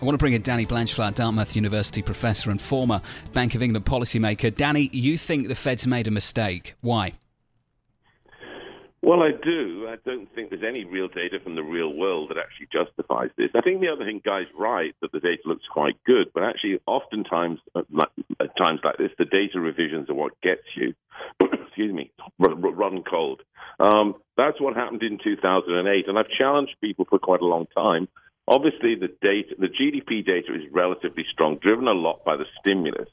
I want to bring in Danny Blanchflower, Dartmouth University professor and former Bank of England policymaker. Danny, you think the Fed's made a mistake. Why? Well, I do. I don't think there's any real data from the real world that actually justifies this. I think the other thing, Guy's right that the data looks quite good, but actually, oftentimes, uh, at times like this, the data revisions are what gets you. excuse me, run cold. Um, that's what happened in 2008, and I've challenged people for quite a long time Obviously, the data, the GDP data is relatively strong, driven a lot by the stimulus.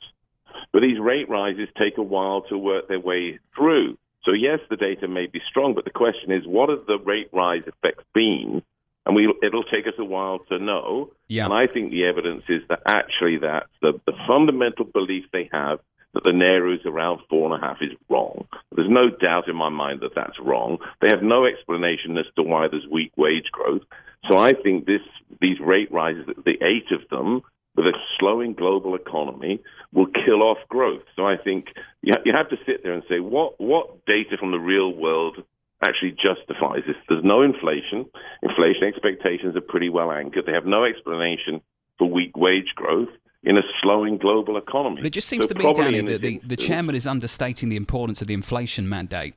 But these rate rises take a while to work their way through. So yes, the data may be strong, but the question is, what have the rate rise effects been? And we, it'll take us a while to know. Yeah. And I think the evidence is that actually that the, the fundamental belief they have that the NAIRU's around four and a half is wrong. There's no doubt in my mind that that's wrong. They have no explanation as to why there's weak wage growth. So I think this these rate rises, the eight of them, with a slowing global economy, will kill off growth. So I think you, you have to sit there and say, what what data from the real world actually justifies this? There's no inflation. Inflation expectations are pretty well anchored. They have no explanation for weak wage growth in a slowing global economy. But it just seems so to me, Danny, that the, the chairman is understating the importance of the inflation mandate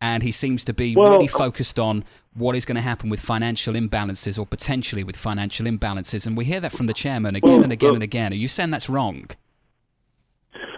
and he seems to be well, really uh, focused on what is going to happen with financial imbalances or potentially with financial imbalances. And we hear that from the chairman again well, and again well, and again. Are you saying that's wrong?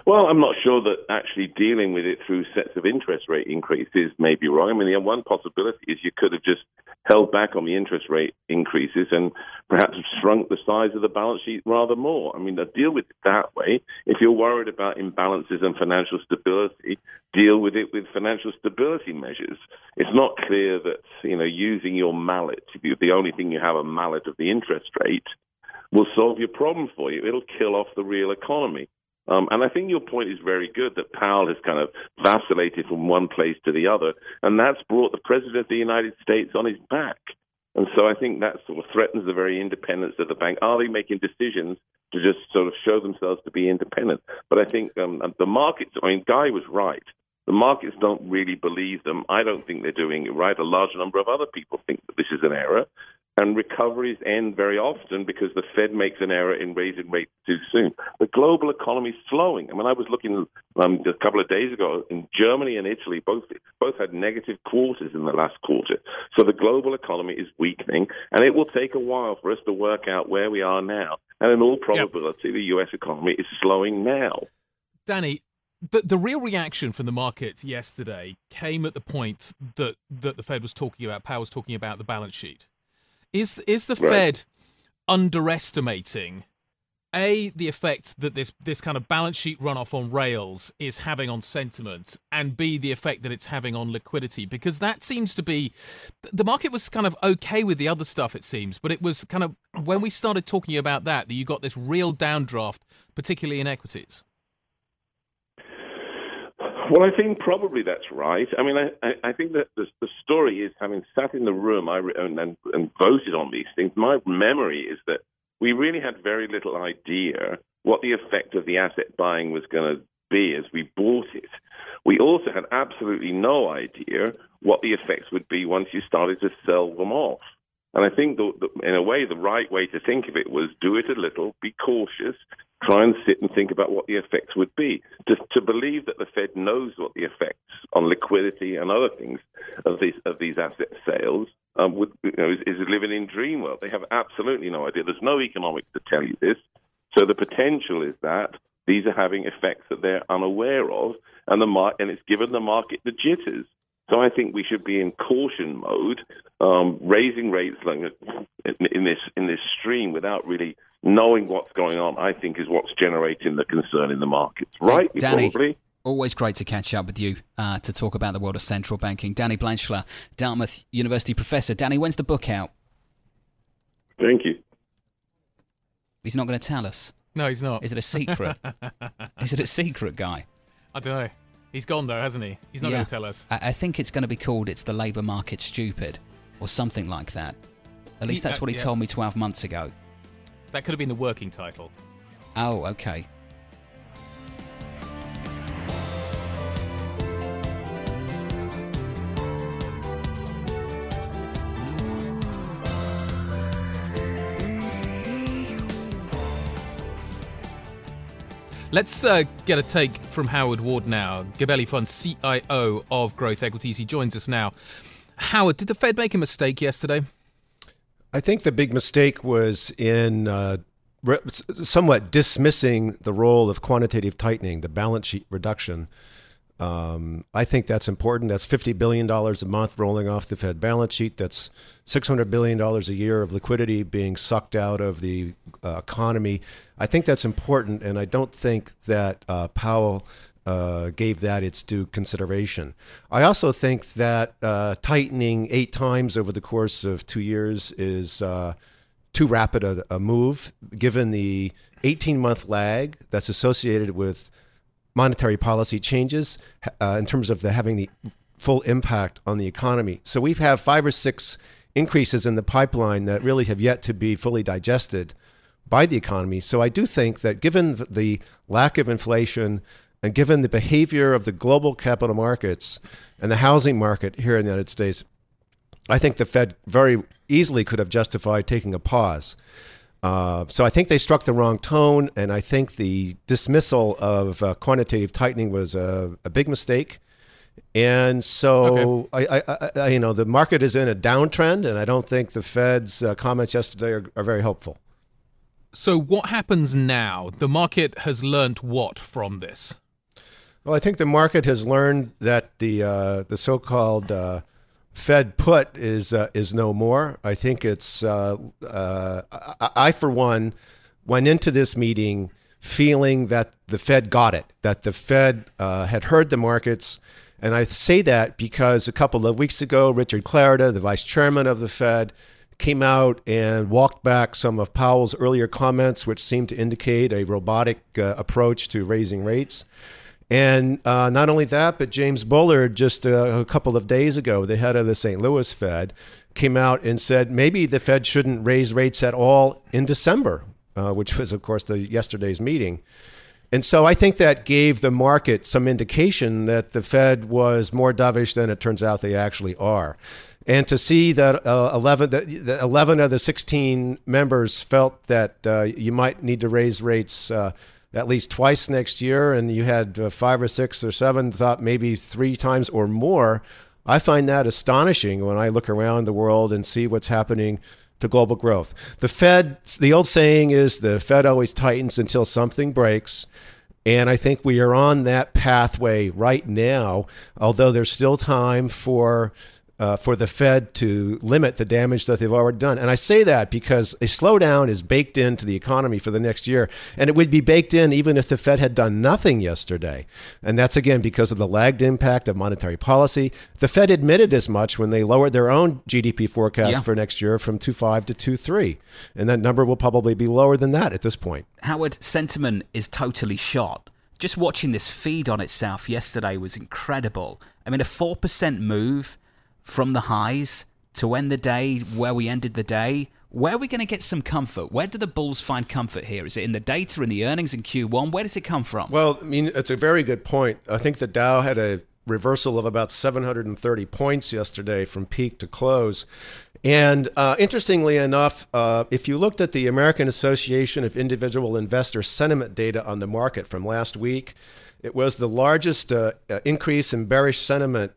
Well, I'm not sure that actually dealing with it through sets of interest rate increases may be wrong. I mean, the one possibility is you could have just held back on the interest rate increases and perhaps shrunk the size of the balance sheet rather more. I mean, deal with it that way. If you're worried about imbalances and financial stability, deal with it with financial stability measures. It's not clear that, you know, using your mallet, the only thing you have a mallet of the interest rate, will solve your problem for you. It'll kill off the real economy. Um, and I think your point is very good that Powell has kind of vacillated from one place to the other, and that's brought the President of the United States on his back. And so I think that sort of threatens the very independence of the bank. Are they making decisions to just sort of show themselves to be independent? But I think um, the markets, I mean, Guy was right. The markets don't really believe them. I don't think they're doing it right. A large number of other people think that this is an error. And recoveries end very often because the Fed makes an error in raising rates too soon. The global economy is slowing. I mean, I was looking um, a couple of days ago in Germany and Italy, both both had negative quarters in the last quarter. So the global economy is weakening, and it will take a while for us to work out where we are now. And in all probability, yep. the U.S. economy is slowing now. Danny, the, the real reaction from the market yesterday came at the point that, that the Fed was talking about, Powell was talking about the balance sheet. Is is the right. Fed underestimating a the effect that this this kind of balance sheet runoff on rails is having on sentiment, and b the effect that it's having on liquidity? Because that seems to be the market was kind of okay with the other stuff, it seems, but it was kind of when we started talking about that that you got this real downdraft, particularly in equities. Well, I think probably that's right. I mean, I, I think that the, the story is having sat in the room I, and, and, and voted on these things, my memory is that we really had very little idea what the effect of the asset buying was going to be as we bought it. We also had absolutely no idea what the effects would be once you started to sell them off. And I think, that, in a way, the right way to think of it was do it a little, be cautious, try and sit and think about what the effects would be. To, to believe that the Fed knows what the effects on liquidity and other things of these of these asset sales um, would, you know, is, is living in dream world. They have absolutely no idea. There's no economics to tell you this. So the potential is that these are having effects that they're unaware of, and the mar- and it's given the market the jitters. So I think we should be in caution mode, um, raising rates like in this in this stream without really knowing what's going on. I think is what's generating the concern in the markets. Right, hey, Danny. Probably. Always great to catch up with you uh, to talk about the world of central banking. Danny Blanchflower, Dartmouth University professor. Danny, when's the book out? Thank you. He's not going to tell us. No, he's not. Is it a secret? is it a secret, guy? I don't know. He's gone though, hasn't he? He's not yeah. going to tell us. I, I think it's going to be called "It's the Labour Market Stupid" or something like that. At least that's what he yeah. told me 12 months ago. That could have been the working title. Oh, okay. Let's uh, get a take from Howard Ward now, Gabelli Fund CIO of Growth Equities. He joins us now. Howard, did the Fed make a mistake yesterday? I think the big mistake was in uh, re- somewhat dismissing the role of quantitative tightening, the balance sheet reduction. Um, I think that's important. That's $50 billion a month rolling off the Fed balance sheet. That's $600 billion a year of liquidity being sucked out of the uh, economy. I think that's important, and I don't think that uh, Powell uh, gave that its due consideration. I also think that uh, tightening eight times over the course of two years is uh, too rapid a, a move, given the 18 month lag that's associated with monetary policy changes uh, in terms of the, having the full impact on the economy. So we have five or six increases in the pipeline that really have yet to be fully digested by the economy. So I do think that given the lack of inflation and given the behavior of the global capital markets and the housing market here in the United States, I think the Fed very easily could have justified taking a pause. Uh, so I think they struck the wrong tone, and I think the dismissal of uh, quantitative tightening was a, a, big mistake. And so okay. I, I, I, you know, the market is in a downtrend, and I don't think the Fed's uh, comments yesterday are, are very helpful. So what happens now? The market has learned what from this? Well, I think the market has learned that the uh, the so-called uh, Fed put is uh, is no more. I think it's uh, uh, I, I, for one went into this meeting feeling that the Fed got it, that the Fed uh, had heard the markets, and I say that because a couple of weeks ago, Richard Clarida, the vice chairman of the Fed, came out and walked back some of Powell's earlier comments, which seemed to indicate a robotic approach to raising rates. And uh, not only that, but James Bullard, just a, a, couple of days ago, the head of the St. Louis Fed, came out and said maybe the Fed shouldn't raise rates at all in December, uh, which was, of course, the yesterday's meeting. And so I think that gave the market some indication that the Fed was more dovish than it turns out they actually are. And to see that uh, 11, the, 11 of the 16 members felt that uh, you might need to raise rates uh, at least twice next year, and you had uh, five or six or seven thought maybe three times or more. I find that astonishing when I look around the world and see what's happening to global growth. The Fed, the old saying is the Fed always tightens until something breaks. And I think we are on that pathway right now, although there's still time for uh, for the Fed to limit the damage that they've already done. And I say that because a slowdown is baked into the economy for the next year. And it would be baked in even if the Fed had done nothing yesterday. And that's again because of the lagged impact of monetary policy. The Fed admitted as much when they lowered their own GDP forecast yeah. for next year from 2.5 to 2.3. And that number will probably be lower than that at this point. Howard, sentiment is totally shot just watching this feed on itself yesterday was incredible. I mean, a 4% move from the highs to end the day where we ended the day, where are we going to get some comfort? Where do the Bulls find comfort here? Is it in the data, in the earnings in Q1? Where does it come from? Well, I mean, it's a very good point. I think the Dow had a reversal of about 730 points yesterday from peak to close. And uh, interestingly enough, uh, if you looked at the American Association of Individual Investor sentiment data on the market from last week, it was the largest uh, increase in bearish sentiment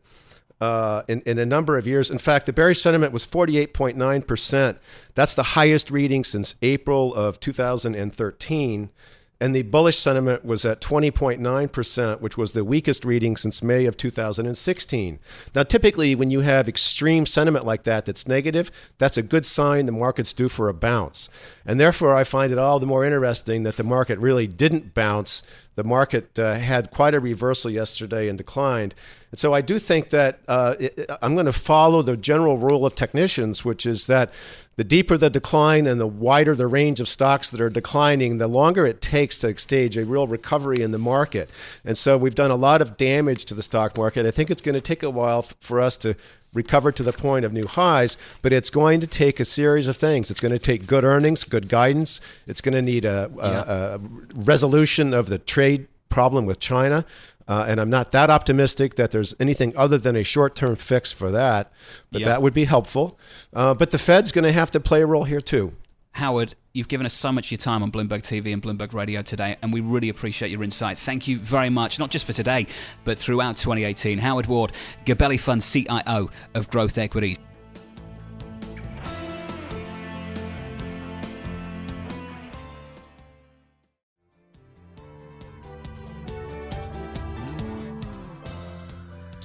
uh, in, in a number of years. In fact, the bearish sentiment was 48.9%. That's the highest reading since April of 2013 and the bullish sentiment was at 20.9%, which was the weakest reading since May of 2016. Now, typically, when you have extreme sentiment like that that's negative, that's a good sign the market's due for a bounce. And therefore, I find it all the more interesting that the market really didn't bounce, the market uh, had quite a reversal yesterday and declined. And so I do think that uh, it, I'm going to follow the general rule of technicians, which is that the deeper the decline and the wider the range of stocks that are declining, the longer it takes to stage a real recovery in the market. And so we've done a lot of damage to the stock market. I think it's going to take a while for us to recover to the point of new highs, but it's going to take a series of things. It's going to take good earnings, good guidance. It's going to need a, a, yeah. a resolution of the trade problem with China. Uh, and I'm not that optimistic that there's anything other than a short term fix for that, but yep. that would be helpful. Uh, but the Fed's going to have to play a role here too. Howard, you've given us so much of your time on Bloomberg TV and Bloomberg Radio today, and we really appreciate your insight. Thank you very much, not just for today, but throughout 2018. Howard Ward, Gabelli Fund CIO of Growth Equities.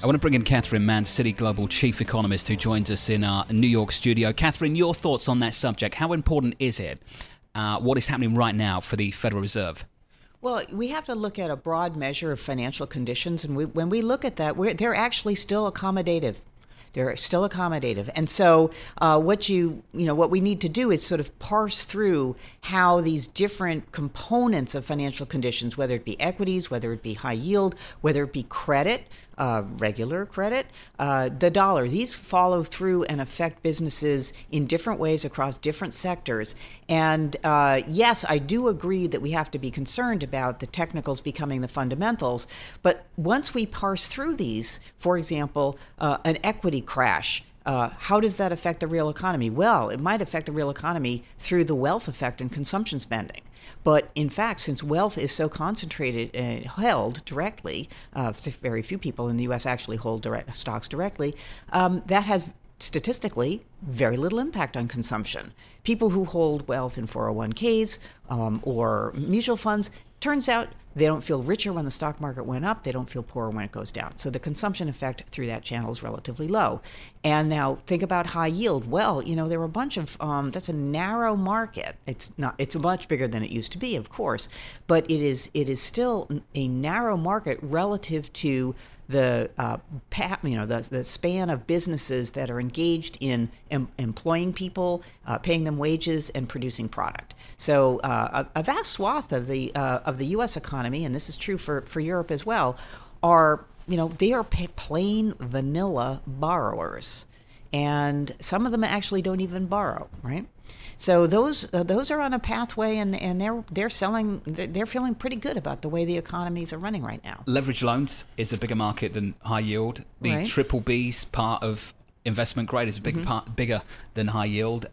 I want to bring in Catherine Mann, Citi Global Chief Economist, who joins us in our New York studio. Catherine, your thoughts on that subject. How important is it? Uh, what is happening right now for the Federal Reserve? Well, we have to look at a broad measure of financial conditions, and we, when we look at that, they're actually still accommodative. They're still accommodative, and so uh, what you you know what we need to do is sort of parse through how these different components of financial conditions, whether it be equities, whether it be high yield, whether it be credit, uh, regular credit, uh, the dollar. These follow through and affect businesses in different ways across different sectors. And uh, yes, I do agree that we have to be concerned about the technicals becoming the fundamentals. But once we parse through these, for example, uh, an equity crash. Uh, how does that affect the real economy? Well, it might affect the real economy through the wealth effect and consumption spending. But in fact, since wealth is so concentrated and held directly, uh, very few people in the U.S. actually hold direct stocks directly. Um, that has statistically very little impact on consumption. People who hold wealth in 401ks um, or mutual funds, turns out they don't feel richer when the stock market went up. They don't feel poorer when it goes down. So the consumption effect through that channel is relatively low. And now think about high yield. Well, you know there are a bunch of um, that's a narrow market. It's not. It's much bigger than it used to be, of course, but it is. It is still a narrow market relative to the uh, you know the, the span of businesses that are engaged in em- employing people, uh, paying them wages, and producing product. So uh, a, a, vast swath of the uh, of the U.S. economy, and this is true for, for Europe as well, are you know they are plain vanilla borrowers, and some of them actually don't even borrow, right? So those uh, those are on a pathway, and, and they're they're selling. They're feeling pretty good about the way the economies are running right now. Leverage loans is a bigger market than high yield. The right. triple B's part of investment grade is a big mm-hmm. part bigger than high yield.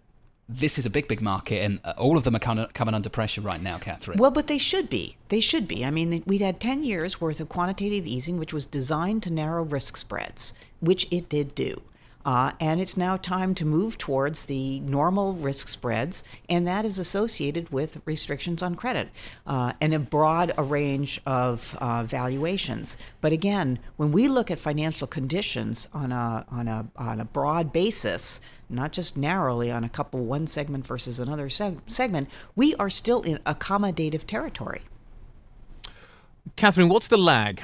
This is a big, big market, and uh, all of them are coming under pressure right now, Catherine. Well, but they should be. They should be. I mean, we'd had 10 years worth of quantitative easing, which was designed to narrow risk spreads, which it did do. Uh, and it's now time to move towards the normal risk spreads, and that is associated with restrictions on credit uh, and a broad range of uh, valuations. But again, when we look at financial conditions on a, on a, on a broad basis, not just narrowly on a couple, one segment versus another seg- segment, we are still in accommodative territory. Catherine, what's the lag?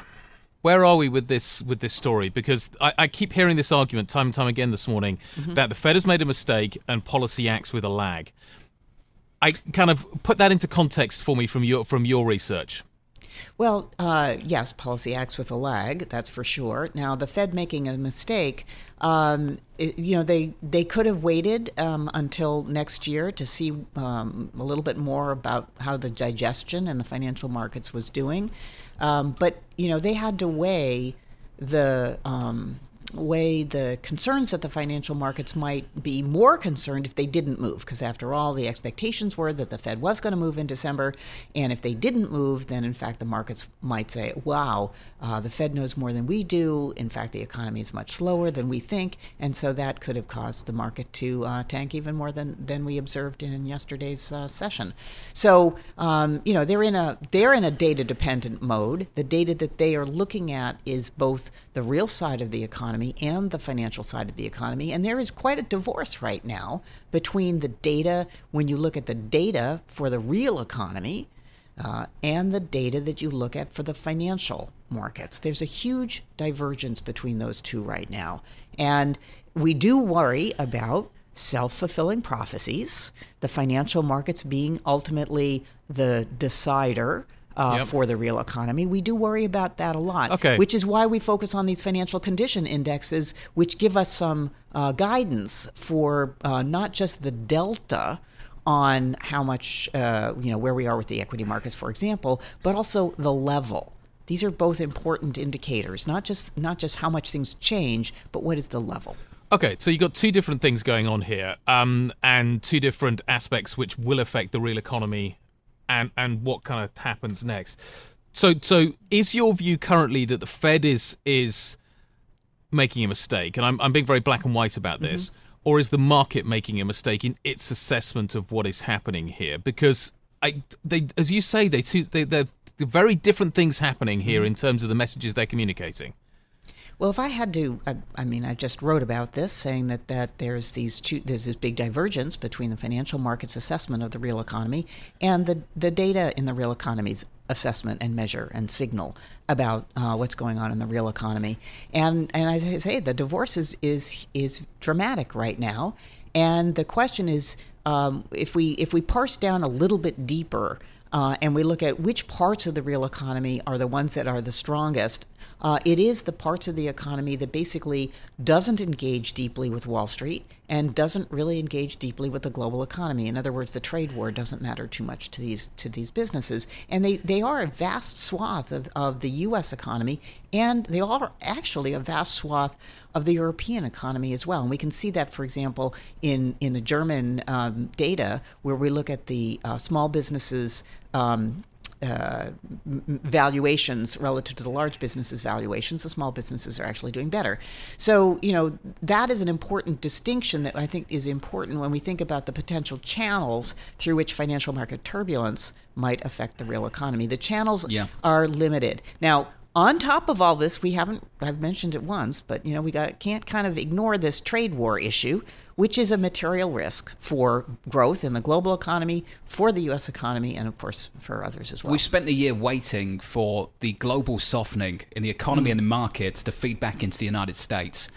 Where are we with this with this story? Because I, I keep hearing this argument time and time again this morning mm-hmm. that the Fed has made a mistake and policy acts with a lag. I kind of put that into context for me from your from your research. Well, uh, yes, policy acts with a lag, that's for sure. Now, the Fed making a mistake, um, it, you know, they, they could have waited um, until next year to see um, a little bit more about how the digestion in the financial markets was doing. Um, but you know, they had to weigh the weigh the concerns that the financial markets might be more concerned if they didn't move, because after all, the expectations were that the Fed was going to move in December, and if they didn't move, then in fact the markets might say, "Wow, uh, the Fed knows more than we do. In fact, the economy is much slower than we think," and so that could have caused the market to uh, tank even more than than we observed in yesterday's uh, session. So um, you know they're in a they're in a data dependent mode. The data that they are looking at is both the real side of the economy economy and the financial side of the economy. And there is quite a divorce right now between the data, when you look at the data for the real economy, uh, and the data that you look at for the financial markets. There's a huge divergence between those two right now. And we do worry about self fulfilling prophecies, the financial markets being ultimately the decider. Uh, yep. For the real economy, we do worry about that a lot. Okay. Which is why we focus on these financial condition indexes, which give us some uh, guidance for uh, not just the delta on how much, uh, you know, where we are with the equity markets, for example, but also the level. These are both important indicators, not just not just how much things change, but what is the level. Okay, so you've got two different things going on here, um, and two different aspects which will affect the real economy, and and what kind of happens next. So, so is your view currently that the Fed is is making a mistake, and I'm I'm being very black and white about this, mm-hmm. or is the market making a mistake in its assessment of what is happening here? Because I, they, as you say, they two, they, they're very different things happening here mm-hmm. in terms of the messages they're communicating. Well, if I had to, I, I, mean, I just wrote about this, saying that, that there's these two, there's this big divergence between the financial markets assessment of the real economy and the the data in the real economy's assessment and measure and signal about uh, what's going on in the real economy. And and I say, the divorce is is is dramatic right now. And the question is, um, if we if we parse down a little bit deeper uh, and we look at which parts of the real economy are the ones that are the strongest, uh, it is the parts of the economy that basically doesn't engage deeply with Wall Street and doesn't really engage deeply with the global economy. In other words, the trade war doesn't matter too much to these to these businesses, and they, they are a vast swath of, of the U.S. economy, and they are actually a vast swath of the European economy as well. And we can see that, for example, in, in the German um, data, where we look at the uh, small businesses. Um, uh, valuations relative to the large businesses valuations the small businesses are actually doing better. So you know that is an important distinction that i think is important when we think about the potential channels through which financial market turbulence might affect the real economy. The channels yeah. are limited. Now on top of all this, we haven't, I've mentioned it once, but you know, we got, can't kind of ignore this trade war issue, which is a material risk for growth in the global economy, for the U.S. economy, and of course for others as well. We spent the year waiting for the global softening in the economy mm. and the markets to feed back into the United States.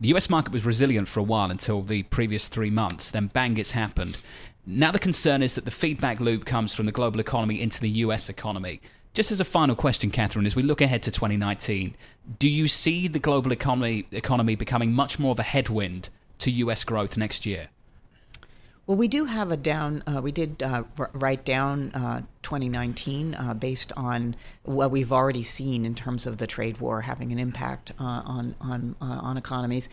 The US market was resilient for a while until the previous three months, then bang, it's happened. Now the concern is that the feedback loop comes from the global economy into the US economy. Just as a final question, Catherine, as we look ahead to 2019, do you see the global economy economy becoming much more of a headwind to U.S. growth next year? Well, we do have a down. Uh, we did uh, write down uh, 2019 uh, based on what we've already seen in terms of the trade war having an impact uh, on on uh, on economies.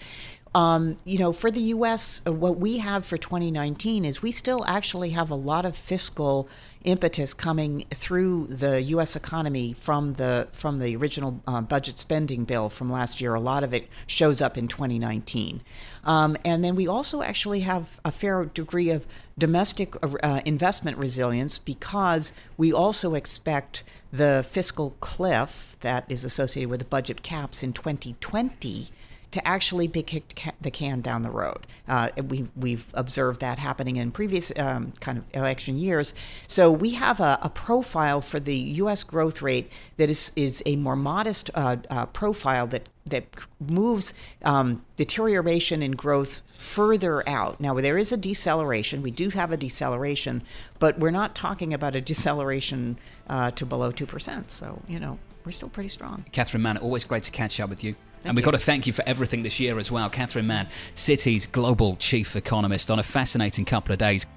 Um, you know, for the U.S., what we have for 2019 is we still actually have a lot of fiscal impetus coming through the U.S. economy from the from the original uh, budget spending bill from last year. A lot of it shows up in 2019, um, and then we also actually have a fair degree of domestic uh, investment resilience because we also expect the fiscal cliff that is associated with the budget caps in 2020 to actually be kicked the can down the road. Uh, we, we've observed that happening in previous um, kind of election years. So we have a, a, profile for the U.S. growth rate that is, is a more modest uh, uh, profile that that moves um, deterioration in growth further out. Now, there is a deceleration. We do have a deceleration, but we're not talking about a deceleration uh, to below 2%. So, you know, we're still pretty strong. Catherine Mann, always great to catch up with you. Thank and we've got to thank you for everything this year as well. Catherine Mann, Citi's global chief economist, on a fascinating couple of days.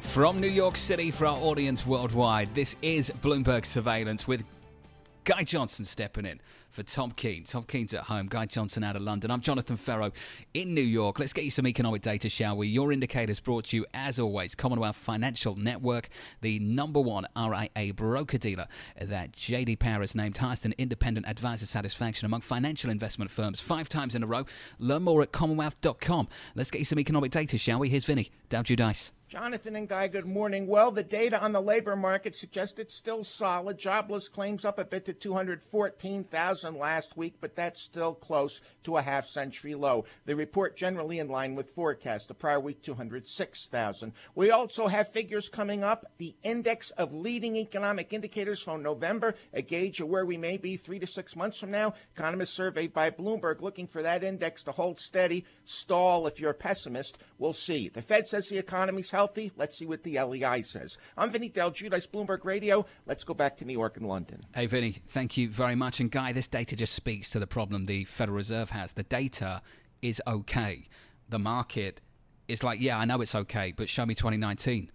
From New York City for our audience worldwide, this is Bloomberg Surveillance with Guy Johnson stepping in for Tom Keene. Tom Keene's at home. Guy Johnson out of London. I'm Jonathan Ferro in New York. Let's get you some economic data, shall we? Your indicators brought to you, as always, Commonwealth Financial Network, the number one RIA broker dealer that JD Power has named highest in independent advisor satisfaction among financial investment firms five times in a row. Learn more at commonwealth.com. Let's get you some economic data, shall we? Here's Vinny. Del Giudice. Jonathan and Guy, good morning. Well, the data on the labor market suggests it's still solid. Jobless claims up a bit to 214,000 last week, but that's still close to a half century low. The report generally in line with forecast. The prior week, 206,000. We also have figures coming up. The index of leading economic indicators from November, a gauge of where we may be three to six months from now. Economists surveyed by Bloomberg looking for that index to hold steady, stall if you're a pessimist. We'll see. The Fed says the economy's healthy. Let's see what the LEI says. I'm Vinny Del Bloomberg Radio. Let's go back to New York and London. Hey, Vinny, thank you very much. And Guy, this data just speaks to the problem the Federal Reserve has. The data is okay. The market is like, yeah, I know it's okay, but show me 2019.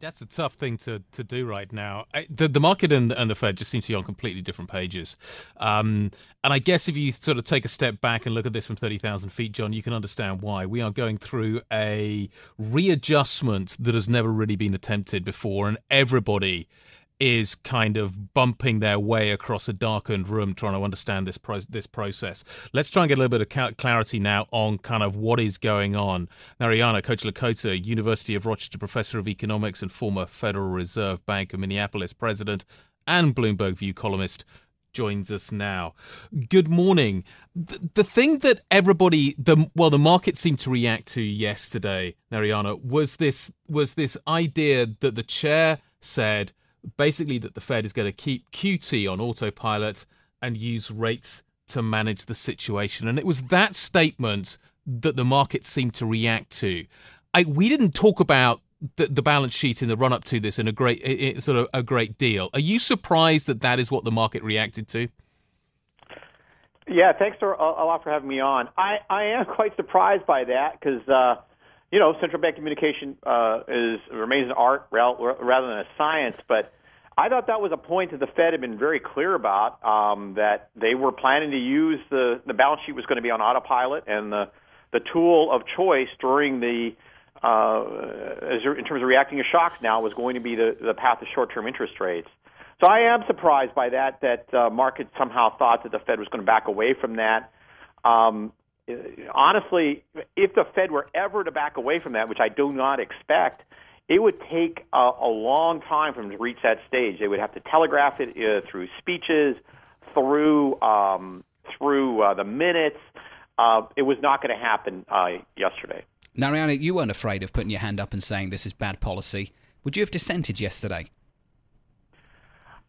That's a tough thing to, to do right now. I, the the market and, and the Fed just seem to be on completely different pages. Um, and I guess if you sort of take a step back and look at this from 30,000 feet, John, you can understand why. We are going through a readjustment that has never really been attempted before, and everybody is kind of bumping their way across a darkened room trying to understand this pro- this process. Let's try and get a little bit of clarity now on kind of what is going on. Narayana Kocherlakota, University of Rochester professor of economics and former Federal Reserve Bank of Minneapolis president and Bloomberg View columnist joins us now. Good morning. The, the thing that everybody, the well, the market seemed to react to yesterday, Narayana, was this was this idea that the chair said basically that the Fed is going to keep QT on autopilot and use rates to manage the situation. And it was that statement that the market seemed to react to. I, we didn't talk about the, the, balance sheet in the run up to this in a great, in sort of a great deal. Are you surprised that that is what the market reacted to? Yeah, thanks a lot for having me on. I, I am quite surprised by that because uh, you know, central bank communication uh, is remains an art rather than a science. But I thought that was a point that the Fed had been very clear about um, that they were planning to use the the balance sheet was going to be on autopilot, and the the tool of choice during the uh, as in terms of reacting to shocks now was going to be the the path of short term interest rates. So I am surprised by that that uh, markets somehow thought that the Fed was going to back away from that. Um, honestly, if the Fed were ever to back away from that, which I do not expect, it would take a, a long time for them to reach that stage. They would have to telegraph it uh, through speeches, through um, through uh, the minutes. Uh, it was not going to happen uh, yesterday. Narayana, you weren't afraid of putting your hand up and saying this is bad policy. Would you have dissented yesterday?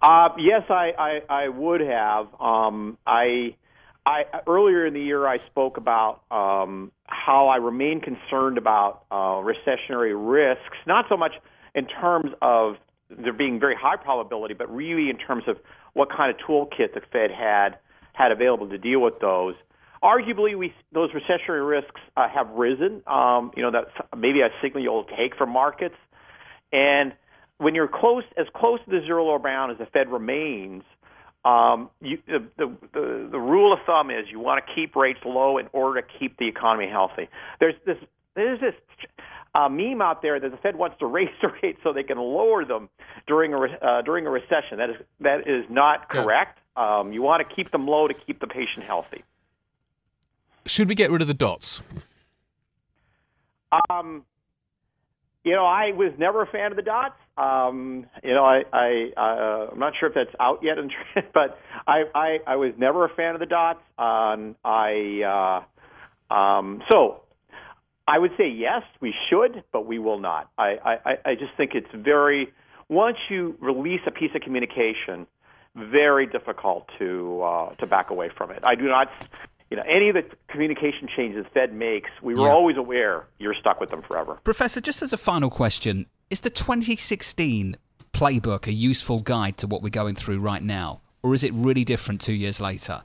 Uh, yes, I, I, I would have. Um, I I earlier in the year I spoke about um, how I remain concerned about uh, recessionary risks, not so much in terms of there being very high probability, but really in terms of what kind of toolkit the Fed had had available to deal with those. Arguably, we those recessionary risks uh, have risen. Um, you know, that's maybe a signal you'll take from markets. And when you're close, as close to the zero lower bound as the Fed remains, um, you, the, the, the, the rule of thumb is you want to keep rates low in order to keep the economy healthy. There's this there's this uh, meme out there that the Fed wants to raise the rates so they can lower them during a uh, during a recession. That is that is not correct. Um, you want to keep them low to keep the patient healthy. Should we get rid of the dots? Um, you know, I was never a fan of the dots. Um, you know, I, I uh, I'm not sure if that's out yet, but I, I I was never a fan of the dots. Um, I uh, um, so I would say yes, we should, but we will not. I, I I just think it's very once you release a piece of communication, very difficult to uh, to back away from it. I do not you know, any of the communication changes Fed makes, we were yeah. always aware you're stuck with them forever. Professor, just as a final question, is the 2016 playbook a useful guide to what we're going through right now, or is it really different two years later?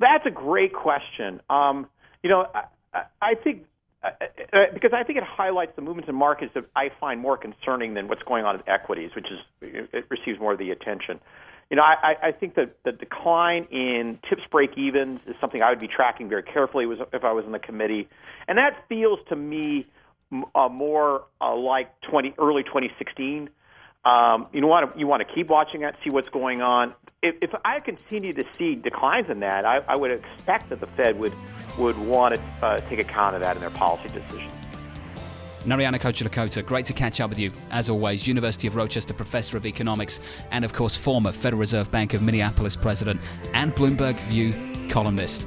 That's a great question. Um, you know, I, I think uh, uh, because I think it highlights the movements in markets that I find more concerning than what's going on in equities, which is it receives more of the attention. You know, I, I think that the decline in TIPS break evens is something I would be tracking very carefully if I was in the committee. And that feels to me uh, more uh, like 20, early 2016. Um, you want to you want to keep watching that, see what's going on. If, if I continue to see declines in that, I, I would expect that the Fed would would want to uh, take account of that in their policy decisions. Narayana Kocherlakota, great to catch up with you. As always, University of Rochester Professor of Economics and, of course, former Federal Reserve Bank of Minneapolis President and Bloomberg View columnist.